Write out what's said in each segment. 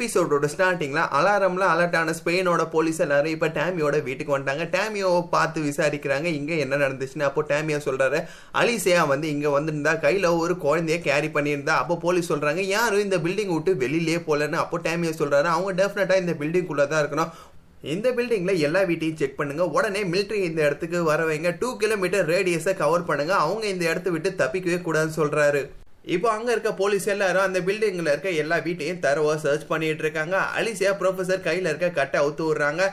எபிசோடோட ஸ்டார்டிங்ல அலாரம்ல அலர்ட் ஆன ஸ்பெயினோட போலீஸ் எல்லாரும் இப்ப டேமியோட வீட்டுக்கு வந்துட்டாங்க. டேமியோவை பார்த்து விசாரிக்கிறாங்க. இங்க என்ன நடந்துச்சுன்னு அப்போ டேமியோ சொல்றாரு அலிசியா வந்து இங்க வந்திருந்தா கையில ஒரு குழந்தைய கேரி பண்ணியிருந்தா. அப்போ போலீஸ் சொல்றாங்க யாரும் இந்த பில்டிங் விட்டு வெளியிலேயே போலன்னு. அப்போ டேமியோ சொல்றாரு அவங்க டெஃபினட்டா இந்த பில்டிங்குள்ளே தான் இருக்கணும். இந்த பில்டிங்ல எல்லா வீட்டையும் செக் பண்ணுங்க. உடனே மிலிட்ரி இந்த இடத்துக்கு வரவைங்க டூ கிலோமீட்டர் ரேடியஸை கவர் பண்ணுங்க. அவங்க இந்த இடத்த விட்டு தப்பிக்கவே கூடாதுன்னு சொல்றாரு. இப்போ அங்கே இருக்க போலீஸ் எல்லாரும் அந்த பில்டிங்கில் இருக்க எல்லா வீட்டையும் தரவா சர்ச் பண்ணிட்டு இருக்காங்க. அலிசியா ப்ரொஃபசர் கையில் இருக்க கட்டை அவுத்து விடுறாங்க.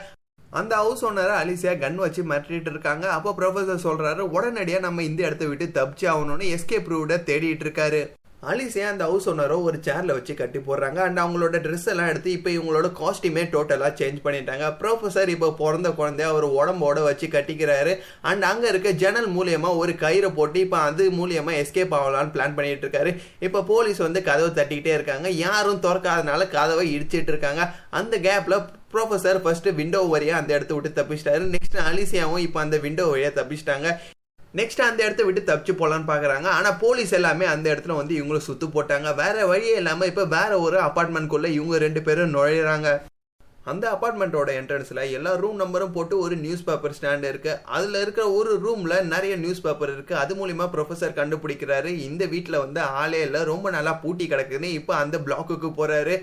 அந்த ஹவுஸ் ஓனரை அலிசியா கன் வச்சு மிரட்டிட்டு இருக்காங்க. அப்போ ப்ரொஃபசர் சொல்றாரு உடனடியாக நம்ம இந்த இடத்த விட்டு தப்பிச்சு ஆகணும்னு எஸ்கேப் ரூட தேடிட்டு இருக்காரு. அலிசியா அந்த ஹவுஸ் ஓனரோ ஒரு சேர்ல வச்சு கட்டி போடுறாங்க. அண்ட் அவங்களோட ட்ரெஸ் எல்லாம் எடுத்து இப்போ இவங்களோட காஸ்டியூமே டோட்டலாக சேஞ்ச் பண்ணிட்டாங்க. ப்ரொஃபசர் இப்போ பிறந்த குழந்தைய அவர் உடம்போட வச்சு கட்டிக்கிறாரு. அண்ட் அங்கே இருக்க ஜன்னல் மூலியமா ஒரு கயிறை போட்டு இப்போ அது மூலியமா எஸ்கேப் ஆகலான்னு பிளான் பண்ணிட்டு இருக்காரு. இப்போ போலீஸ் வந்து கதவை தட்டிக்கிட்டே இருக்காங்க. யாரும் திறக்காதனால கதவை இடிச்சிட்டு இருக்காங்க. அந்த கேப்ல ப்ரொஃபசர் ஃபர்ஸ்ட் விண்டோ வழியா அந்த இடத்த விட்டு தப்பிச்சிட்டாரு. நெக்ஸ்ட் அலிசியாவும் இப்போ அந்த விண்டோ வழியாக தப்பிச்சிட்டாங்க. நெக்ஸ்ட் அந்த இடத்த விட்டு தப்பிச்சு போலான்னு பார்க்குறாங்க ஆனால் போலீஸ் எல்லாமே அந்த இடத்துல வந்து இவங்களை சுத்து போட்டாங்க. வேற வழியே இல்லாமல் இப்போ வேற ஒரு அப்பார்ட்மெண்ட்குள்ளே இவங்க ரெண்டு பேரும் நுழையிறாங்க. அந்த அப்பார்ட்மெண்ட்டோட என்ட்ரன்ஸில் எல்லா ரூம் நம்பரும் போட்டு ஒரு நியூஸ் பேப்பர் ஸ்டாண்ட் இருக்குது அதில் இருக்கிற ஒரு ரூமில் நிறைய நியூஸ் பேப்பர் இருக்குது அது மூலிமா ப்ரொஃபசர் கண்டுபிடிக்கிறாரு. இந்த வீட்டில் வந்து ஆளே இல்லை. ரொம்ப நல்லா பூட்டி கிடக்குதுன்னு இப்போ அந்த பிளாக்குக்கு போகிறாரு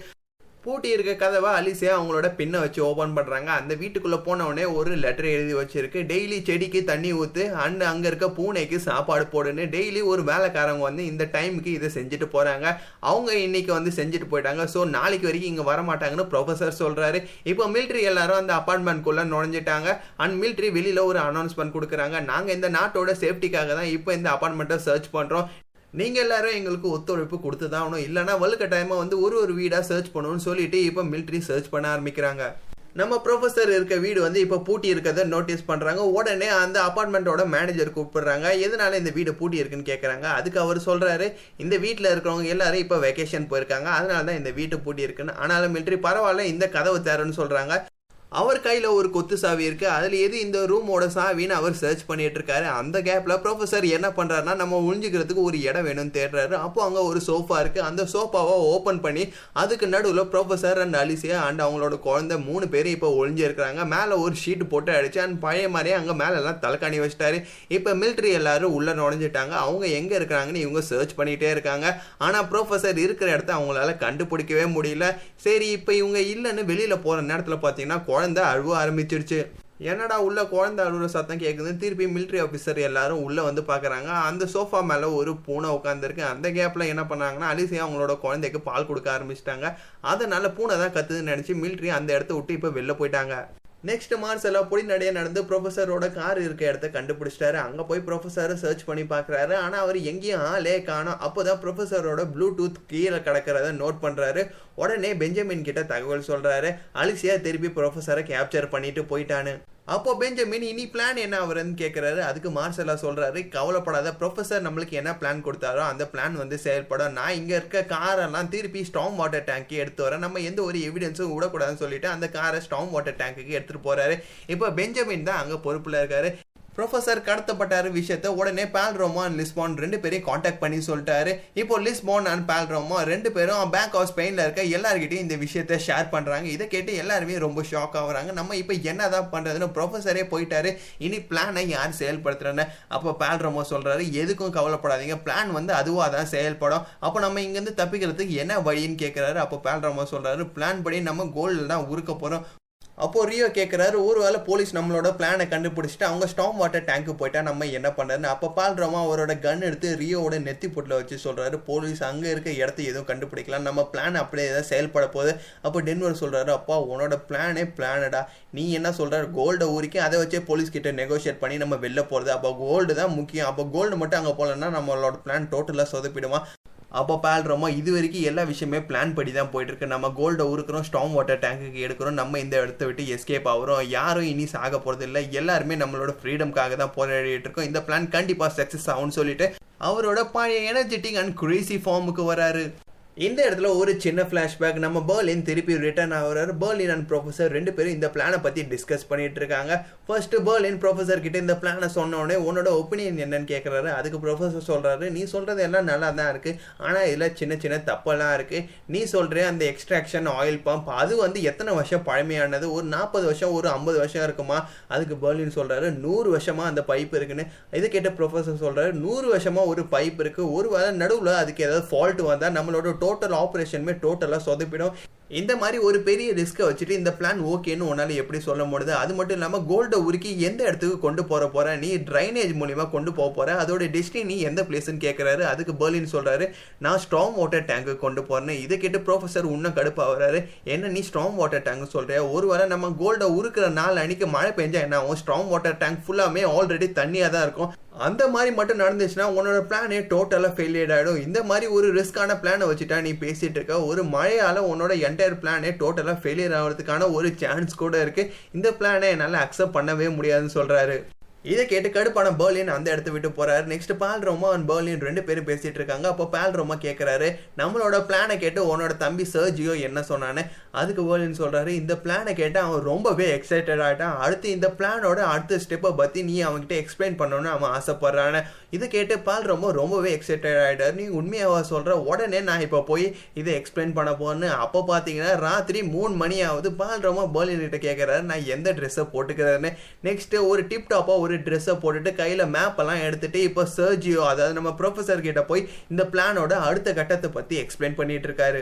பூட்டி இருக்க கதவை அலிசே அவங்களோட பின்னை வச்சு ஓபன் பண்றாங்க. அந்த வீட்டுக்குள்ள போன உடனே ஒரு லெட்டர் எழுதி வச்சிருக்கு. டெய்லி செடிக்கு தண்ணி ஊத்து அண்ட் அங்க இருக்க பூனைக்கு சாப்பாடு போடுன்னு. டெய்லி ஒரு வேலைக்காரங்க வந்து இந்த டைமுக்கு இதை செஞ்சுட்டு போறாங்க. அவங்க இன்னைக்கு வந்து செஞ்சுட்டு போயிட்டாங்க. ஸோ நாளைக்கு வரைக்கும் இங்க வர மாட்டாங்கன்னு ப்ரொஃபசர் சொல்றாரு. இப்போ மிலிட்ரி எல்லாரும் அந்த அபார்ட்மெண்ட்குள்ள நுழைஞ்சிட்டாங்க. அண்ட் மிலிட்ரி வெளியில ஒரு அனௌன்ஸ்மெண்ட் கொடுக்குறாங்க. நாங்க இந்த நாட்டோட சேஃப்டிக்காக தான் இப்போ இந்த அப்பார்ட்மெண்ட்டை சர்ச் பண்றோம். நீங்கள் எல்லாரும் எங்களுக்கு ஒத்துழைப்பு கொடுத்து தான் ஆகணும். இல்லைனா வலுக்கட்டாயமாக வந்து ஒரு ஒரு வீடாக சர்ச் பண்ணணும்னு சொல்லிட்டு இப்போ மிலிட்ரி சர்ச் பண்ண ஆரம்பிக்கிறாங்க. நம்ம ப்ரொஃபசர் இருக்க வீடு வந்து இப்போ பூட்டி இருக்கிறத நோட்டீஸ் பண்ணுறாங்க உடனே அந்த அப்பார்ட்மெண்ட்டோட மேனேஜர் கூப்பிடுறாங்க. எதனால இந்த வீடு பூட்டி இருக்குன்னு கேட்குறாங்க அதுக்கு அவர் சொல்கிறாரு இந்த வீட்டில் இருக்கிறவங்க எல்லாரும் இப்போ வெக்கேஷன் போயிருக்காங்க. அதனால தான் இந்த வீட்டு பூட்டி இருக்குன்னு. ஆனாலும் மிலிட்ரி பரவாயில்ல இந்த கதவு தேரன்னு சொல்கிறாங்க அவர் கையில் ஒரு கொத்து சாவி இருக்குது அதில் எது இந்த ரூமோட சாவின்னு அவர் சர்ச் பண்ணிட்டு இருக்காரு. அந்த கேப்பில் ப்ரொஃபஸர் என்ன பண்ணுறாருன்னா நம்ம ஒழிஞ்சுக்கிறதுக்கு ஒரு இடம் வேணும்னு தேடுறாரு. அப்போ அங்கே ஒரு சோஃபா இருக்குது அந்த சோஃபாவை ஓப்பன் பண்ணி அதுக்கு நடுவில் ப்ரொஃபசர் அண்ட் அலிசியா அண்ட் அவங்களோட குழந்தை மூணு பேரும் இப்போ ஒழிஞ்சிருக்கிறாங்க மேலே ஒரு ஷீட் போட்டு அடிச்சு அண்ட் பழைய மாதிரியே அங்கே மேலெல்லாம் தலைக்காணி வச்சிட்டாரு. இப்போ மிலிட்ரி எல்லாரும் உள்ளே நுழைஞ்சிட்டாங்க. அவங்க எங்கே இருக்கிறாங்கன்னு இவங்க சர்ச் பண்ணிகிட்டே இருக்காங்க. ஆனால் ப்ரொஃபசர் இருக்கிற இடத்த அவங்களால கண்டுபிடிக்கவே முடியல. சரி இப்போ இவங்க இல்லைன்னு வெளியில் போகிற நேரத்தில் பார்த்தீங்கன்னா குழந்தை அழுவ ஆரம்பிச்சிருச்சு. என்னடா உள்ள குழந்தை அழுகிற சத்தம் கேட்குதுன்னு திருப்பி மிலிட்ரி ஆஃபீஸர் எல்லாரும் உள்ள வந்து பாக்குறாங்க. அந்த சோஃபா மேல ஒரு பூனை உட்காந்துருக்கு அந்த கேப்ல என்ன பண்ணாங்கன்னா அலிசியா அவங்களோட குழந்தைக்கு பால் கொடுக்க ஆரம்பிச்சிட்டாங்க. அதனால பூனை தான் கத்துதுன்னு நினைச்சு மிலிட்ரி அந்த இடத்த விட்டு இப்ப வெளில போயிட்டாங்க. நெக்ஸ்ட் மார்சலா பொடி நடைய நடந்து ப்ரொஃபஸரோட கார் இருக்க இடத்த கண்டுபிடிச்சிட்டாரு. அங்க போய் ப்ரொஃபஸரை சர்ச் பண்ணி பாக்குறாரு ஆனா அவர் எங்கேயும் ஆளே காணும். அப்போதான் ப்ரொஃபஸரோட ப்ளூடூத் கீழே கிடக்கிறத நோட் பண்றாரு. உடனே பெஞ்சமின் கிட்ட தகவல் சொல்றாரு. அலிசியா திருப்பி ப்ரொஃபஸரை கேப்சர் பண்ணிட்டு போயிட்டானு. அப்போ பெஞ்சமின் இனி பிளான் என்ன ஆகுறதுன்னு கேட்குறாரு அதுக்கு மார்சலா சொல்றாரு கவலைப்படாத ப்ரொஃபஸர் நம்மளுக்கு என்ன பிளான் கொடுத்தாரோ அந்த பிளான் வந்து செயல்படும். நான் இங்க இருக்க காரெல்லாம் திருப்பி ஸ்டாம் வாட்டர் டேங்க்கே எடுத்து வரேன். நம்ம எந்த ஒரு எவிடன்ஸும் விடக்கூடாதுன்னு சொல்லிட்டு அந்த காரை ஸ்டாம் வாட்டர் டேங்க்குக்கு எடுத்துட்டு போறாரு. இப்போ பெஞ்சமின் தான் அங்க பொறுப்புல இருக்காரு. ப்ரொஃபசர் கடத்தப்பட்டாரு விஷயத்த. உடனே பால்ரோமோ அண்ட் லிஸ்பான் ரெண்டு பேரையும் காண்டாக்ட் பண்ணி சொல்லிட்டாரு. இப்போ லிஸ்பான் அண்ட் பேல்ரோமோ ரெண்டு பேரும் பேங்க் ஆஃப் ஸ்பெயினில் இருக்க எல்லாருக்கிட்டையும் இந்த விஷயத்த ஷேர் பண்ணுறாங்க இதை கேட்டு எல்லாருமே ரொம்ப ஷாக் ஆகுறாங்க. நம்ம இப்போ என்னதான் பண்ணுறதுன்னு ப்ரொஃபஸரே போயிட்டாரு. இனி பிளானை யார் செயல்படுத்துறேன்னு அப்போ பேல்ரோமோ சொல்கிறாரு எதுக்கும் கவலைப்படாதீங்க. பிளான் வந்து அதுவாக தான் செயல்படும். அப்போ நம்ம இங்கேருந்து தப்பிக்கிறதுக்கு என்ன வழின்னு கேட்குறாரு அப்போ பேல்ரோமோ சொல்கிறாரு பிளான் படி நம்ம கோல்டில் தான் உருக்க போகிறோம் அப்போ ரியோ கேட்குறாரு ஒரு வேளை போலீஸ் நம்மளோட பிளானை கண்டுபிடிச்சிட்டு அவங்க ஸ்டாம் வாட்டர் டேங்க்கு போயிட்டா நம்ம என்ன பண்ணுறதுன்னு அப்போ பால்ரோமா அவரோட கன் எடுத்து ரியோவோட நெத்தி பொட்டில் வச்சு சொல்கிறாரு போலீஸ் அங்கே இருக்க இடத்த எதுவும் கண்டுபிடிக்கலாம். நம்ம பிளான் அப்படியே ஏதாவது செயல்பட போகுது. அப்போ டென்வர் சொல்கிறாரு அப்பா உன்னோட பிளானே பிளானடா நீ என்ன சொல்கிற கோல்டை ஊறிக்கி அதை வச்சே போலீஸ் கிட்ட நெகோஷியேட் பண்ணி நம்ம வெளில போகிறது அப்போ கோல்டு தான் முக்கியம். அப்போ கோல்டு மட்டும் அங்கே போகலன்னா நம்மளோட பிளான் டோட்டலாக சொதப்பிடுமா? அப்போ பால்றோமோ இது வரைக்கும் எல்லா விஷயமே பிளான் படி தான் போயிட்டு இருக்கு நம்ம கோல்டை உருக்குறோம் ஸ்டாம் வாட்டர் டேங்குக்கு எடுக்கிறோம் நம்ம இந்த இடத்த விட்டு எஸ்கேப் ஆகிறோம். யாரும் இனி சாக போறது இல்லை. எல்லாருமே நம்மளோட ஃப்ரீடம்காக தான் போராடிட்டு இருக்கோம். இந்த பிளான் கண்டிப்பா சக்சஸ் ஆகும்னு சொல்லிட்டு அவரோட பழைய எனர்ஜெட்டிக் அண்ட் குரேசி ஃபார்முக்கு வராரு. இந்த இடத்துல ஒரு சின்ன ஃப்ளாஷ்பேக் நம்ம பர்லின் திருப்பி ரிட்டர்ன் ஆகிறார். பர்லின் அண்ட் ப்ரொஃபசர் ரெண்டு பேரும் இந்த பிளானை பற்றி டிஸ்கஸ் பண்ணிட்டு இருக்காங்க. ஃபர்ஸ்ட் பர்லின் ப்ரொஃபஸர் கிட்ட இந்த பிளானை சொன்ன உடனே உன்னோட ஒப்பீனியன் என்னன்னு கேட்குறாரு அதுக்கு ப்ரொஃபசர் சொல்கிறாரு நீ சொல்கிறது எல்லாம் நல்லா தான் இருக்குது ஆனால் இதில் சின்ன சின்ன தப்பெல்லாம் இருக்குது நீ சொல்கிற அந்த எக்ஸ்ட்ராக்ஷன் ஆயில் பம்ப் அது வந்து எத்தனை வருஷம் பழமையானது? ஒரு நாற்பது வருஷம் ஒரு ஐம்பது வருஷம் இருக்குமா? அதுக்கு பர்லின் சொல்கிறாரு நூறு வருஷமாக அந்த பைப் இருக்குன்னு. இது கேட்ட ப்ரொஃபஸர் சொல்கிறாரு நூறு வருஷமாக ஒரு பைப் இருக்குது ஒரு வேளை நடுவில் அதுக்கு ஏதாவது ஃபால்ட் வந்தால் நம்மளோட டோட்டல் ஆப்ரேஷனுமே டோட்டலாக சொதப்பிடும். இந்த மாதிரி ஒரு பெரிய ரிஸ்க்கை வச்சுட்டு இந்த பிளான் ஓகேன்னு உன்னால எப்படி சொல்ல முடியுது அது மட்டும் இல்லாமல் கோல்டை உருக்கி எந்த இடத்துக்கு கொண்டு போற போற நீ ட்ரைனேஜ் மூலியமா கொண்டு போக போற அதோட டெஸ்டினி எந்த பிளேஸ்ன்னு கேட்கறாரு அதுக்கு பர்லின் சொல்றாரு நான் ஸ்ட்ராங் வாட்டர் டேங்க்கு கொண்டு போறேன்னு. இதை கேட்டு ப்ரொஃபசர் இன்னும் கடுப்பாகிறாரு. என்ன நீ ஸ்ட்ராங் வாட்டர் டேங்க் சொல்கிற ஒரு வாரம் நம்ம கோல்டை உருக்குற நாள் அன்னைக்கு மழை பெஞ்சா என்ன? ஆகும் ஸ்ட்ராங் வாட்டர் டேங்க் ஃபுல்லாமே ஆல்ரெடி தண்ணியாக தான் இருக்கும். அந்த மாதிரி மட்டும் நடந்துச்சுன்னா உன்னோட பிளானே டோட்டலாக ஃபெயிலியர் ஆகிடும் இந்த மாதிரி ஒரு ரிஸ்கான பிளானை வச்சுட்டா நீ பேசிட்டு இருக்க. ஒரு மழையால உன்னோட என்டையர் பிளானே டோட்டலாக ஃபெயிலியர் ஆகிறதுக்கான ஒரு சான்ஸ் கூட இருக்குது இந்த பிளானை என்னால் அக்செப்ட் பண்ணவே முடியாதுன்னு சொல்கிறாரு இதை கேட்டு கடுப்பான பர்லின் அந்த இடத்த விட்டு போறாரு. நெக்ஸ்ட் பால் ரோமா அண்ட் பர்லின் ரெண்டு பேரும் பேசிட்டு இருக்காங்க. அப்போ பால் ரோமா கேட்கறாரு நம்மளோட பிளானை கேட்டு உன்னோட தம்பி சர்ஜியோ என்ன சொன்னானே அதுக்கு பர்லின் சொல்றாரு இந்த பிளானை கேட்டு அவன் ரொம்பவே எக்ஸைட்டட் ஆகிட்டான் அடுத்து இந்த பிளானோட அடுத்த ஸ்டெப்பை பத்தி நீ அவன்கிட்ட எக்ஸ்பிளைன் பண்ணணும்னு அவன் ஆசைப்படுறான்னு இதை கேட்டு பால் ரொம்ப ரொம்பவே எக்ஸைட்டட் ஆகிட்டார் நீ உண்மையாக சொல்ற? உடனே நான் இப்போ போய் இதை எக்ஸ்பிளைன் பண்ண போறேன்னு. அப்போ பார்த்தீங்கன்னா ராத்திரி மூணு மணி ஆகுது பால் ரொம்ப பர்லின் கிட்ட கேட்குறாரு நான் எந்த ட்ரெஸ்ஸை போட்டுக்கிறேன்னு? நெக்ஸ்ட் ஒரு டிப் ஒரு ஒரு ட்ரெஸ்ஸை போட்டுட்டு கையில் மேப்பெல்லாம் எடுத்துகிட்டு இப்போ சர்ஜியோ அதாவது நம்ம ப்ரொஃபஸர் கிட்ட போய் இந்த பிளானோட அடுத்த கட்டத்தை பற்றி எக்ஸ்பிளைன் பண்ணிட்டு இருக்காரு.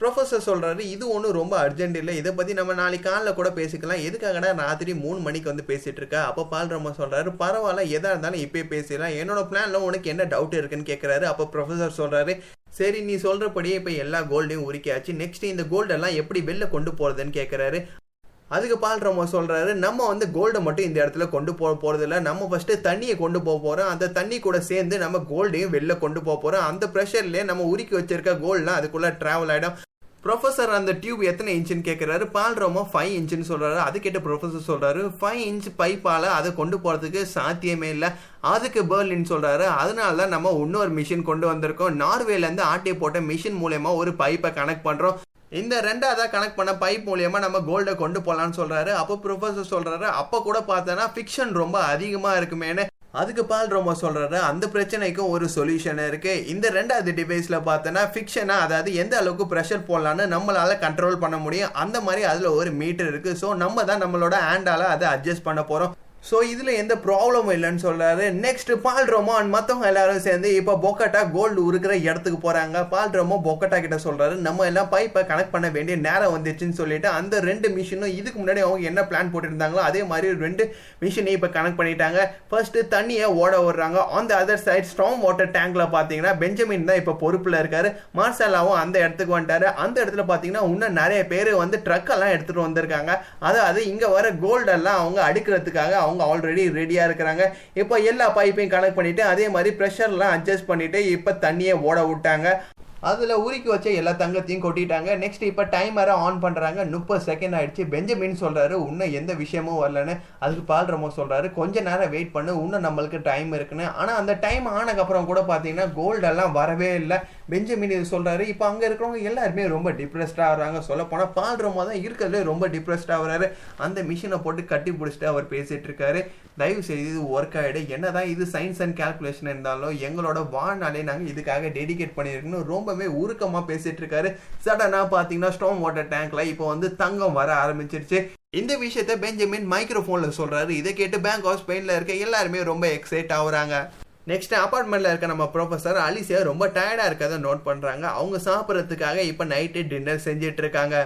ப்ரொஃபஸர் சொல்கிறாரு இது ஒன்றும் ரொம்ப அர்ஜென்ட் இல்லை. இதை பற்றி நம்ம நாளைக்கு காலில் கூட பேசிக்கலாம். எதுக்காகடா ராத்திரி மூணு மணிக்கு வந்து பேசிகிட்டு இருக்கா? அப்போ பால்ரம்மா சொல்கிறாரு பரவாயில்ல எதாக இருந்தாலும் இப்போயே பேசிடலாம். என்னோட பிளானில் உனக்கு என்ன டவுட் இருக்குன்னு கேட்குறாரு அப்போ ப்ரொஃபஸர் சொல்கிறாரு சரி நீ சொல்கிறபடியே இப்போ எல்லா கோல்டையும் உரிக்காச்சு நெக்ஸ்ட் இந்த கோல்டெல்லாம் எப்படி வெளில கொண்டு போகிறதுன்னு கேட்குறாரு அதுக்கு பால் ரமோ சொல்கிறாரு நம்ம வந்து கோல்டை மட்டும் இந்த இடத்துல கொண்டு போக போகிறதில்ல இல்லை நம்ம ஃபஸ்ட்டு தண்ணியை கொண்டு போக போகிறோம் அந்த தண்ணி கூட சேர்ந்து நம்ம கோல்டையும் வெளில கொண்டு போக போகிறோம் அந்த ப்ரெஷர்லேயே நம்ம உருக்கி வச்சிருக்க கோல்டெலாம் அதுக்குள்ளே ட்ராவல் ஆகிடும் ப்ரொஃபஸர் அந்த டியூப் எத்தனை இன்ச்சுன்னு கேட்குறாரு பால் ரோமோ ஃபைவ் இன்ச்சுன்னு சொல்கிறாரு அது கேட்ட ப்ரொஃபஸர் சொல்கிறாரு ஃபைவ் இன்ச் பைப்பால் அதை கொண்டு போகிறதுக்கு சாத்தியமே இல்லை. அதுக்கு பேர்லின் சொல்கிறாரு அதனால தான் நம்ம இன்னொரு மிஷின் கொண்டு வந்திருக்கோம். நார்வேலேருந்து ஆட்டி போட்ட மிஷின் மூலயமா ஒரு பைப்பை கனெக்ட் பண்ணுறோம் இந்த ரெண்டாவது கனெக்ட் பண்ண பைப் மூலியமாக நம்ம கோல்டை கொண்டு போகலான்னு சொல்கிறாரு அப்போ ப்ரொஃபஸர் சொல்கிறாரு அப்போ கூட பார்த்தோன்னா ஃபிக்ஷன் ரொம்ப அதிகமாக இருக்குமேனு அதுக்கு பால் ரொம்ப சொல்கிறாரு அந்த பிரச்சனைக்கும் ஒரு சொல்யூஷன் இருக்குது இந்த ரெண்டாவது டிவைஸில் பார்த்தோன்னா ஃபிக்ஷனாக அதாவது எந்த அளவுக்கு ப்ரெஷர் போடலான்னு நம்மளால் கண்ட்ரோல் பண்ண முடியும். அந்த மாதிரி அதில் ஒரு மீட்டர் இருக்குது ஸோ நம்ம தான் நம்மளோட ஹேண்டால் அதை அட்ஜஸ்ட் பண்ண போகிறோம் ஸோ இதில் எந்த ப்ராப்ளமும் இல்லைன்னு சொல்கிறாரு நெக்ஸ்ட் பால் ரோமான் மற்றவங்க எல்லாரும் சேர்ந்து இப்போ பொக்கட்டா கோல்டு உருக்கிற இடத்துக்கு போகிறாங்க பால் ரோமோ பொக்கட்டா கிட்ட சொல்கிறாரு நம்ம எல்லாம் பைப்பை கனெக்ட் பண்ண வேண்டிய நேரம் வந்துச்சுன்னு சொல்லிட்டு அந்த ரெண்டு மிஷினும் இதுக்கு முன்னாடி அவங்க என்ன பிளான் போட்டுருந்தாங்களோ அதே மாதிரி ரெண்டு மிஷினையும் இப்போ கனெக்ட் பண்ணிட்டாங்க. ஃபர்ஸ்ட்டு தண்ணியை ஓட விடுறாங்க. On the other side strong water டேங்க்ல பார்த்தீங்கன்னா பெஞ்சமின் தான் இப்போ பொறுப்பில் இருக்காரு. மார்சலாவும் அந்த இடத்துக்கு வந்துட்டாரு. அந்த இடத்துல பார்த்தீங்கன்னா இன்னும் நிறைய பேர் வந்து ட்ரக்கெல்லாம் எடுத்துகிட்டு வந்திருக்காங்க. அதாவது இங்கே வர கோல்டெல்லாம் அவங்க அடுக்கிறதுக்காக அவங்க ஆல்ரெடி ரெடியாக இருக்கிறாங்க. இப்போ எல்லா பைப்பையும் கனெக்ட் பண்ணிவிட்டு அதே மாதிரி ப்ரெஷர்லாம் அட்ஜஸ்ட் பண்ணிவிட்டு இப்போ தண்ணியை ஓட விட்டாங்க. அதில் உருக்கி வச்ச எல்லா தங்கத்தையும் கொட்டிட்டாங்க. நெக்ஸ்ட் இப்போ டைமரை ஆன் பண்ணுறாங்க முப்பது செகண்ட் ஆயிடுச்சு. பெஞ்சமின் சொல்கிறாரு இன்னும் எந்த விஷயமும் வரலன்னு. அதுக்கு பால் சொல்கிறாரு கொஞ்ச நேரம் வெயிட் பண்ணு. இன்னும் நம்மளுக்கு டைம் இருக்குன்னு. ஆனால் அந்த டைம் ஆனதுக்கப்புறம் கூட பார்த்தீங்கன்னா கோல்டெல்லாம் வரவே இல்லை. பெஞ்சமின் இது சொல்கிறாரு இப்போ அங்கே இருக்கிறவங்க எல்லாருமே ரொம்ப டிப்ரெஸ்டாக ஆகிறாங்க. சொல்ல போனால் பால் ரமோ தான் இருக்கிறதுலே ரொம்ப டிப்ரெஸ்டாக ஆகிறாரு. அந்த மிஷினை போட்டு கட்டி பிடிச்சிட்டு அவர் பேசிகிட்டு இருக்காரு. தயவு செய்து இது ஒர்க் ஆகிடு என்னதான் இது சயின்ஸ் அண்ட் கால்குலேஷன் இருந்தாலும் எங்களோட வாழ்நாளே நாங்கள் இதுக்காக டெடிகேட் பண்ணியிருக்கணும். ரொம்பவே உருக்கமாக பேசிகிட்டு இருக்காரு. சடனாக பார்த்தீங்கன்னா ஸ்டோம் வாட்டர் டேங்க்ல இப்போ வந்து தங்கம் வர ஆரம்பிச்சிருச்சு. இந்த விஷயத்த பெஞ்சமின் மைக்ரோஃபோனில் சொல்கிறாரு இதை கேட்டு பேங்க் ஆஃப் ஸ்பெயினில் இருக்க எல்லாருமே ரொம்ப எக்ஸைட் ஆகுறாங்க. நெக்ஸ்ட் அப்பார்ட்மெண்ட்ல இருக்க நம்ம ப்ரொஃபஸர் அலிசியா ரொம்ப டயர்டா இருக்கிறத நோட் பண்றாங்க. அவங்க சாப்பிட்றதுக்காக இப்போ நைட்டு டின்னர் செஞ்சிட்டு இருக்காங்க.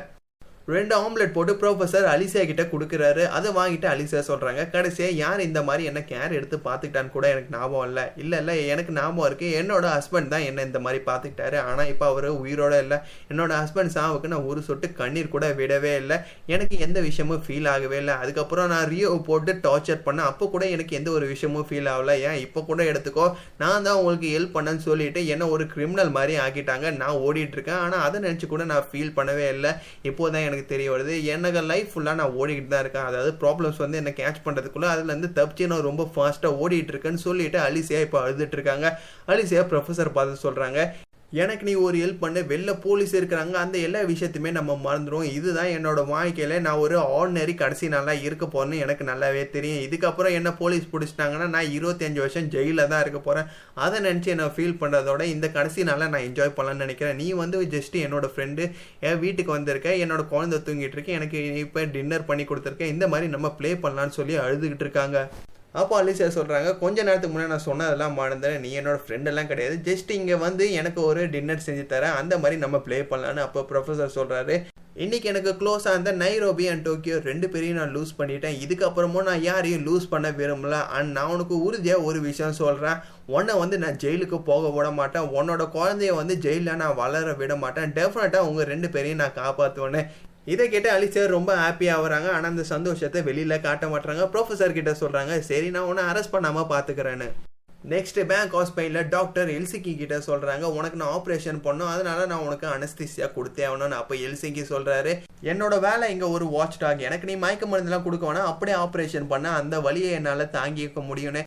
ரெண்டு ஆம்லெட் போட்டு ப்ரொஃபஸர் அலிசியா கிட்ட கொடுக்குறாரு. அதை வாங்கிட்டு அலிசியா சொல்கிறாங்க கடைசியாக யார் இந்த மாதிரி என்ன கேர் எடுத்து பார்த்துக்கிட்டான்னு கூட எனக்கு ஞாபகம் இல்லை. இல்லை இல்லை எனக்கு ஞாபகம் இருக்குது என்னோட ஹஸ்பண்ட் தான் என்ன இந்த மாதிரி பார்த்துக்கிட்டாரு. ஆனால் இப்போ அவர் உயிரோட இல்லை. என்னோட ஹஸ்பண்ட் சாவுக்கு நான் ஒரு சொட்டு கண்ணீர் கூட விடவே இல்லை. எனக்கு எந்த விஷயமும் ஃபீல் ஆகவே இல்லை. அதுக்கப்புறம் நான் ரியோ போட்டு டார்ச்சர் பண்ணேன். அப்போ கூட எனக்கு எந்த ஒரு விஷயமும் ஃபீல் ஆகல. ஏன்? இப்போ கூட எடுத்துக்கோ. நான் தான் உங்களுக்கு ஹெல்ப் பண்ணேன்னு சொல்லிட்டு என்ன ஒரு கிரிமினல் மாதிரி ஆக்கிட்டாங்க. நான் ஓடிட்டு இருக்கேன். ஆனால் அதை நினச்சி கூட நான் ஃபீல் பண்ணவே இல்லை. இப்போதான் எனக்கு தெரிய வருது. எனக்கு லைஃப் ஃபுல்லாக நான் ஓடிக்கிட்டு தான் இருக்கேன். அதாவது ப்ராப்ளம்ஸ் வந்து என்ன கேட்ச் பண்ணுறதுக்குள்ள அதுலேருந்து தப்பிச்சு நான் ரொம்ப ஃபாஸ்ட்டாக ஓடிட்டு இருக்கேன்னு சொல்லிட்டு அலிசியா இப்போ அழுதுட்டு இருக்காங்க. அலிசியா ப்ரொஃபஸர் பார்த்து சொல்கிறாங்க எனக்கு நீ ஒரு ஹெல்ப் பண்ணு. வெளில போலீஸ் இருக்கிறாங்க. அந்த எல்லா விஷயத்தையுமே நம்ம மறந்துடும் இதுதான் என்னோட வாழ்க்கையில நான் ஒரு ஆர்டினரி கடைசி நாளாக இருக்க போறேன்னு எனக்கு நல்லாவே தெரியும். இதுக்கப்புறம் என்ன போலீஸ் பிடிச்சிட்டாங்கன்னா நான் இருபத்தஞ்சு வருஷம் ஜெயிலில் தான் இருக்க போறேன். அதை நினச்சி நான் ஃபீல் பண்ணுறதோட இந்த கடைசி நாளா நான் என்ஜாய் பண்ணலாம்னு நினைக்கிறேன். நீ வந்து ஜஸ்ட் என்னோட ஃப்ரெண்டு என் வீட்டுக்கு வந்திருக்க. என்னோட குழந்தை தூங்கிட்டு இருக்கு. எனக்கு இப்போ டின்னர் பண்ணி கொடுத்துருக்கேன் இந்த மாதிரி நம்ம ப்ளே பண்ணலான்னு சொல்லி அழுதுகிட்டு இருக்காங்க. அப்போ அலிசியா சொல்கிறாங்க கொஞ்ச நேரத்துக்கு முன்னாடி நான் சொன்னதெல்லாம் மறந்தேன் நீ என்னோட ஃப்ரெண்டெல்லாம் கிடையாது. ஜஸ்ட் இங்கே வந்து எனக்கு ஒரு டின்னர் செஞ்சு தரேன். அந்த மாதிரி நம்ம ப்ளே பண்ணலான்னு அப்போ ப்ரொஃபஸர் சொல்கிறாரு இன்னைக்கு எனக்கு க்ளோஸாக இருந்த நைரோபி அண்ட் டோக்கியோ ரெண்டு பேரையும் நான் லூஸ் பண்ணிட்டேன். இதுக்கப்புறமும் நான் யாரையும் லூஸ் பண்ண விரும்பல. அண்ட் நான் உனக்கு உறுதியாக ஒரு விஷயம் சொல்கிறேன் உன்னை வந்து நான் ஜெயிலுக்கு போக விட மாட்டேன். உன்னோட குழந்தைய வந்து ஜெயிலில் நான் வளர விட மாட்டேன். டெஃபினட்டாக உங்கள் ரெண்டு பேரையும் நான் காப்பாற்றுவேன்னு இதை கேட்டு அலிசர் ரொம்ப ஹாப்பியாக ஆகுறாங்க ஆனால் அந்த சந்தோஷத்தை வெளியில் காட்ட மாட்டாங்க ப்ரொஃபஸர் கிட்ட சொல்கிறாங்க சரி நான் உன்னை அரெஸ்ட் பண்ணாமல் பார்த்துக்கிறேன்னு நெக்ஸ்ட் பேங்க் ஹாஸ்பிட்டலில் டாக்டர் எல்சிக்கி கிட்ட சொல்கிறாங்க உனக்கு நான் ஆப்ரேஷன் பண்ணோம். அதனால நான் உனக்கு அனஸ்திசியா கொடுத்தே ஆகணும்னு. அப்போ எல்சிக்கி சொல்கிறாரு என்னோட வேலை இங்கே ஒரு வாட்ச் டாக் எனக்கு நீ மயக்க மருந்துலாம் கொடுக்க வேணா அப்படியே ஆப்ரேஷன் பண்ண. அந்த வழியை என்னால் தாங்கிக்க முடியும்னு.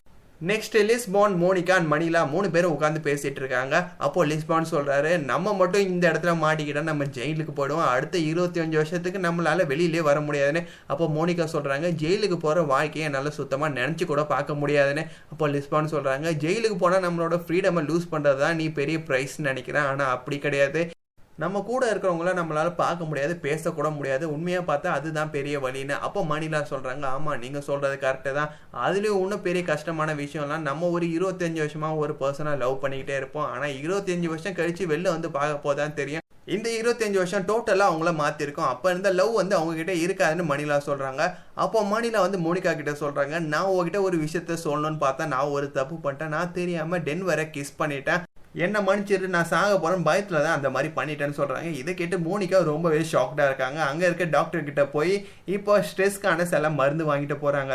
Next Lisbon Monica and Manila மூணு பேரும் உட்காந்து பேசிட்டு இருக்காங்க. அப்போ லிஸ்பான் சொல்றாரு நம்ம மட்டும் இந்த இடத்துல மாட்டிக்கிட்டா நம்ம ஜெயிலுக்கு போயிடுவோம். அடுத்த இருபத்தி அஞ்சு வருஷத்துக்கு நம்மளால வெளியிலே வர முடியாதுன்னு. அப்போ மோனிகா சொல்றாங்க ஜெயிலுக்கு போற வாழ்க்கையை நல்ல சுத்தமா நினைச்சு கூட பார்க்க முடியாதுன்னு. அப்போ லிஸ்பான் சொல்றாங்க ஜெயிலுக்கு போனா நம்மளோட ஃப்ரீடமை லூஸ் பண்ணுறது தான் நீ பெரிய ப்ரைஸ் நினைக்கிறேன். ஆனா அப்படி கிடையாது. நம்ம கூட இருக்கிறவங்கள நம்மளால பார்க்க முடியாது பேசக்கூட முடியாது. உண்மையாக பார்த்தா அதுதான் பெரிய வழின்னு அப்போ மணிலா சொல்கிறாங்க ஆமாம் நீங்கள் சொல்கிறது கரெக்டு தான். அதுலேயும் இன்னும் பெரிய கஷ்டமான விஷயம்லாம் நம்ம ஒரு இருபத்தஞ்சு வருஷமாக ஒரு பர்சனை லவ் பண்ணிக்கிட்டே இருப்போம். ஆனால் இருபத்தஞ்சு வருஷம் கழித்து வெளில வந்து பார்க்க போதான் தெரியும். இந்த இருபத்தஞ்சு வருஷம் டோட்டலாக அவங்கள மாற்றிருக்கோம் அப்போ இருந்த லவ் வந்து அவங்ககிட்ட இருக்காதுன்னு மணிலா சொல்கிறாங்க அப்போ மணிலா வந்து மோனிகா கிட்ட சொல்கிறாங்க நான் உங்ககிட்ட ஒரு விஷயத்த சொல்லணும்னு பார்த்தா நான் ஒரு தப்பு பண்ணிட்டேன். நான் தெரியாமல் டென்வரை கிஸ் பண்ணிட்டேன். என்ன மன்னிச்சிட்டு நான் சாக போறேன் பயத்துல தான் அந்த மாதிரி பண்ணிட்டேன்னு சொல்றாங்க. இதை கேட்டு மோனிகா ரொம்பவே ஷாக்டா இருக்காங்க. அங்க இருக்க டாக்டர் கிட்ட போய் இப்போ ஸ்ட்ரெஸ்க்கான சில மருந்து வாங்கிட்டு போறாங்க.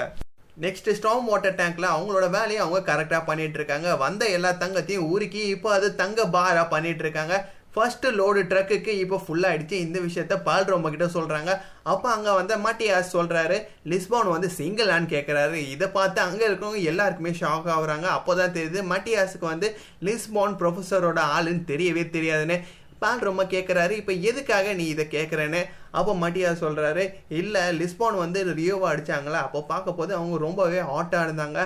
நெக்ஸ்ட் ஸ்டாம் வாட்டர் டேங்க்ல அவங்களோட வேலையை அவங்க கரெக்டா பண்ணிட்டு இருக்காங்க. வந்த எல்லா தங்கத்தையும் உருக்கி இப்போ அது தங்க பாரா பண்ணிட்டு ஃபஸ்ட்டு ஃபர்ஸ்ட் லோடு ட்ரக்குக்கு இப்போ ஃபுல்லாக ஆயிடுச்சு. இந்த விஷயத்த பால் ரொம்ப கிட்ட சொல்கிறாங்க அப்போ அங்கே வந்து மாட்டியாஸ் சொல்கிறாரு லிஸ்பான் வந்து சிங்கிளான்னு கேட்குறாரு இதை பார்த்து அங்கே இருக்கிறவங்க எல்லாருக்குமே ஷாக் ஆகுறாங்க. அப்போ தான் தெரியுது மாட்டியாஸுக்கு வந்து லிஸ்பான் ப்ரொஃபஸரோட ஆளுன்னு தெரியவே தெரியாதுன்னு பால் ரொம்ப கேட்குறாரு இப்போ எதுக்காக நீ இதை கேட்குறேன்னு அப்போ மட்டியா சொல்கிறாரு இல்லை லிஸ்பான் வந்து ரியோவா அடித்தாங்களா அப்போ பார்க்க போது அவங்க ரொம்பவே ஹாட்டாக இருந்தாங்க.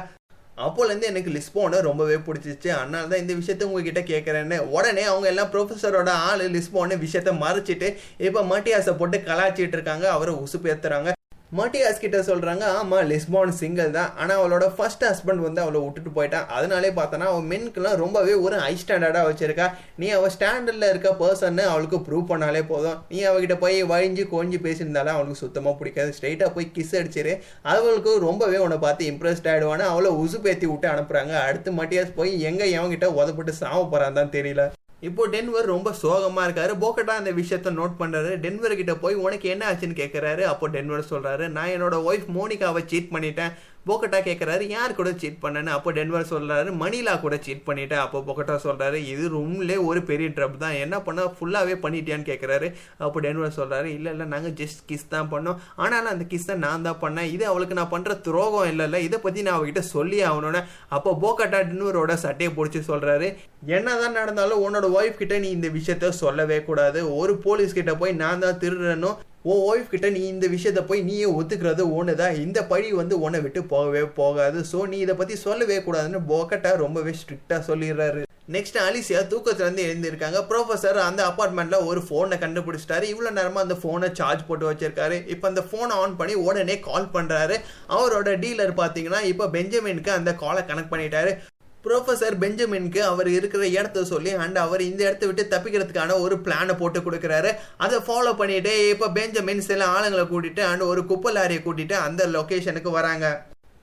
அப்போலேருந்து எனக்கு லிஸ்போனை ரொம்பவே பிடிச்சிச்சு அதனால தான் இந்த விஷயத்த உங்ககிட்ட கேட்குறேன்னு உடனே அவங்க எல்லாம் ப்ரொஃபஸரோட ஆள் லிஸ்போன்னு விஷயத்த மறைச்சிட்டு இப்போ மட்டியாசை போட்டு கலாச்சிட்டு இருக்காங்க. அவரை உசுப்பேத்துறாங்க. மட்டியாஸ் கிட்ட சொல்கிறாங்க ஆமாம் லிஸ்பான் சிங்கிள் தான். ஆனால் அவளோட ஃபர்ஸ்ட் ஹஸ்பண்ட் வந்து அவளை விட்டுட்டு போயிட்டான். அதனாலே பார்த்தோன்னா அவன் மென்க்கெல்லாம் ரொம்பவே ஒரு ஹை ஸ்டாண்டர்டாக வச்சிருக்கா. நீ அவள் ஸ்டாண்டர்டில் இருக்க பர்சன்னு அவளுக்கு ப்ரூவ் பண்ணாலே போதும். நீ அவகிட்ட போய் வழிஞ்சு கொஞ்சி பேசியிருந்தாலும் அவளுக்கு சுத்தமாக பிடிக்காது. ஸ்ட்ரெயிட்டாக போய் கிஸ் அடிச்சிரு. அவளுக்கு ரொம்பவே உன்னை பார்த்து இம்ப்ரெஸ்ட் ஆகிடுவான்னு அவளை உசு பேத்தி விட்டு அனுப்புகிறாங்க அடுத்து மட்டியாஸ் போய் எங்கே எவங்கிட்ட உதப்பட்டு சாவ போகிறான் தான் தெரியல. இப்போ டென்வர் ரொம்ப சோகமா இருக்காரு. போக்கட்டா அந்த விஷயத்த நோட் பண்றாரு. டென்வர் கிட்ட போய் உனக்கு என்ன ஆச்சுன்னு கேட்கறாரு அப்போ டென்வர் சொல்றாரு நான் என்னோட ஒய்ஃப் மோனிகாவை சீட் பண்ணிட்டேன். போக்கட்டா கேட்குறாரு யார் கூட சீட் பண்ணேன்னு? அப்போ டென்வர் சொல்கிறாரு மணிலா கூட சீட் பண்ணிட்டேன். அப்போ போக்கட்டா சொல்கிறாரு இது ரூம்லே ஒரு பெரிய ட்ரப் தான். என்ன பண்ண ஃபுல்லாகவே பண்ணிட்டியான்னு கேட்குறாரு அப்போ டென்வர் சொல்கிறாரு இல்லை இல்லை நாங்கள் ஜஸ்ட் கிஸ் தான் பண்ணோம். ஆனாலும் அந்த கிஸ்ஸை நான் தான் பண்ணேன். இது அவளுக்கு நான் பண்ணுற துரோகம் இல்லைல்ல இதை பற்றி நான் அவகிட்ட சொல்லி ஆகணும்னு. அப்போ போக்கட்டா டென்வரோட சட்டையை பிடிச்சி சொல்கிறாரு என்னதான் நடந்தாலும் உன்னோட ஒய்ஃப் கிட்ட நீ இந்த விஷயத்த சொல்லவே கூடாது. ஒரு போலீஸ் கிட்ட போய் நான் தான் திருடுறனும் உன் ஒய்ஃப் கிட்ட நீ இந்த விஷயத்த போய் நீயே ஒத்துக்கிறது ஒன்று தான் இந்த பழி வந்து உன்னை விட்டு போகவே போகாது. ஸோ நீ இதை பற்றி சொல்லவே கூடாதுன்னு போக்கட்டா ரொம்பவே ஸ்ட்ரிக்டாக சொல்லிடுறாரு. நெக்ஸ்ட் அலிசியா தூக்கத்துலேருந்து எழுந்திருக்காங்க. ப்ரொஃபசர் அந்த அபார்ட்மெண்ட்ல ஒரு ஃபோனை கண்டுபிடிச்சிட்டாரு. இவ்வளோ நேரமாக அந்த ஃபோனை சார்ஜ் போட்டு வச்சிருக்காரு. இப்போ அந்த ஃபோனை ஆன் பண்ணி உடனே கால் பண்ணுறாரு அவரோட டீலர் பார்த்தீங்கன்னா இப்போ பெஞ்சமினுக்கு அந்த காலை கனெக்ட் பண்ணிட்டாரு. ப்ரொஃபசர் பெஞ்சமின்க்கு அவர் இருக்கிற இடத்த சொல்லி அண்ட் அவர் இந்த இடத்த விட்டு தப்பிக்கிறதுக்கான ஒரு பிளானை போட்டு கொடுக்குறாரு. அதை ஃபாலோ பண்ணிட்டு இப்போ பெஞ்சமின் சில ஆளுங்களை கூட்டிட்டு அண்ட் ஒரு குப்பை லாரியை கூட்டிட்டு அந்த லொக்கேஷனுக்கு வராங்க.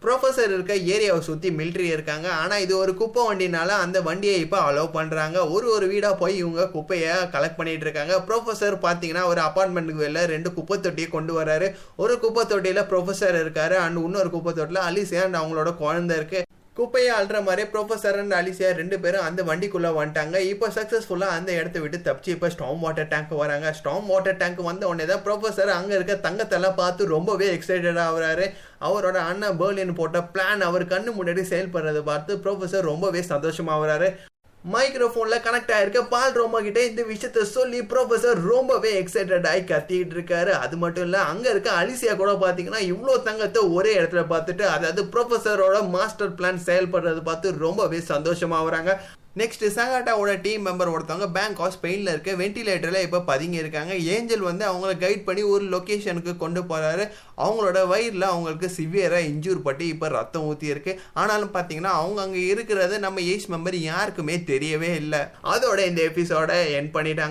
ப்ரொஃபஸர் இருக்க ஏரியாவை சுற்றி மிலிட்ரி இருக்காங்க. ஆனால் இது ஒரு குப்பை வண்டினால அந்த வண்டியை இப்போ அலோவ் பண்ணுறாங்க ஒரு ஒரு வீடாக போய் இவங்க குப்பையை கலெக்ட் பண்ணிட்டு இருக்காங்க. ப்ரொஃபஸர் பார்த்தீங்கன்னா ஒரு அப்பார்ட்மெண்ட்டுக்கு வெளில ரெண்டு குப்பை தொட்டியை கொண்டு வராரு. ஒரு குப்பை தொட்டியில் ப்ரொஃபஸர் இருக்காரு அண்ட் இன்னொரு குப்பை தொட்டியில் அலிசியா அண்ட் அவங்களோட குழந்தை இருக்குது குப்பையை அல்ற மாதிரி ப்ரொஃபஸர் அண்ட் அலிசியா ரெண்டு பேரும் அந்த வண்டிக்குள்ளே வந்துட்டாங்க. இப்போ சக்ஸஸ்ஃபுல்லாக அந்த இடத்த விட்டு தப்பிச்சு இப்போ ஸ்டாம் வாட்டர் டேங்க் வராங்க. ஸ்டாம் வாட்டர் டேங்க் வந்த உடனே தான் ப்ரொஃபஸர் அங்கே இருக்க தங்கத்தெல்லாம் பார்த்து ரொம்பவே எக்ஸைட்டட் ஆகுறாரு. அவரோட அண்ணன் பேர்லின் போட்ட பிளான் அவர் கண்ணு முன்னாடி செயல்படுறதை பார்த்து ப்ரொஃபஸர் ரொம்பவே சந்தோஷமாகறாரு மைக்ரோஃபோனில் கனெக்ட் ஆகிருக்க பால் ரோமா கிட்ட இந்த விஷயத்த சொல்லி ப்ரொஃபசர் ரொம்பவே எக்ஸைட்டட் ஆகி கத்திக்கிட்டு இருக்காரு. அது மட்டும் இல்லை அங்கே இருக்க அலிசியா கூட பார்த்தீங்கன்னா இவ்வளோ தங்கத்தை ஒரே இடத்துல பார்த்துட்டு அதாவது ப்ரொஃபசரோட மாஸ்டர் பிளான் செயல்படுறது பார்த்து ரொம்பவே சந்தோஷமாக வராங்க. நெக்ஸ்ட் சங்காட்டாவோட டீம் மெம்பர் ஒருத்தவங்க பேங்க் ஆஃப் ஸ்பெயினில் இருக்க வென்டிலேட்டரில் இப்போ பதுங்கி இருக்காங்க ஏஞ்சல் வந்து அவங்கள கைட் பண்ணி ஒரு லொக்கேஷனுக்கு கொண்டு போகிறாரு அவங்களோட வயிறில் அவங்களுக்கு சிவியராக இன்ஜூர் பட்டு இப்போ ரத்தம் ஊற்றி இருக்கு ஆனாலும் பார்த்தீங்கன்னா அவங்க அங்கே இருக்கிறது நம்ம ஏஜ் மெம்பர் யாருக்குமே தெரியவே இல்லை. அதோட இந்த எபிசோட என் பண்ணிட்டாங்க.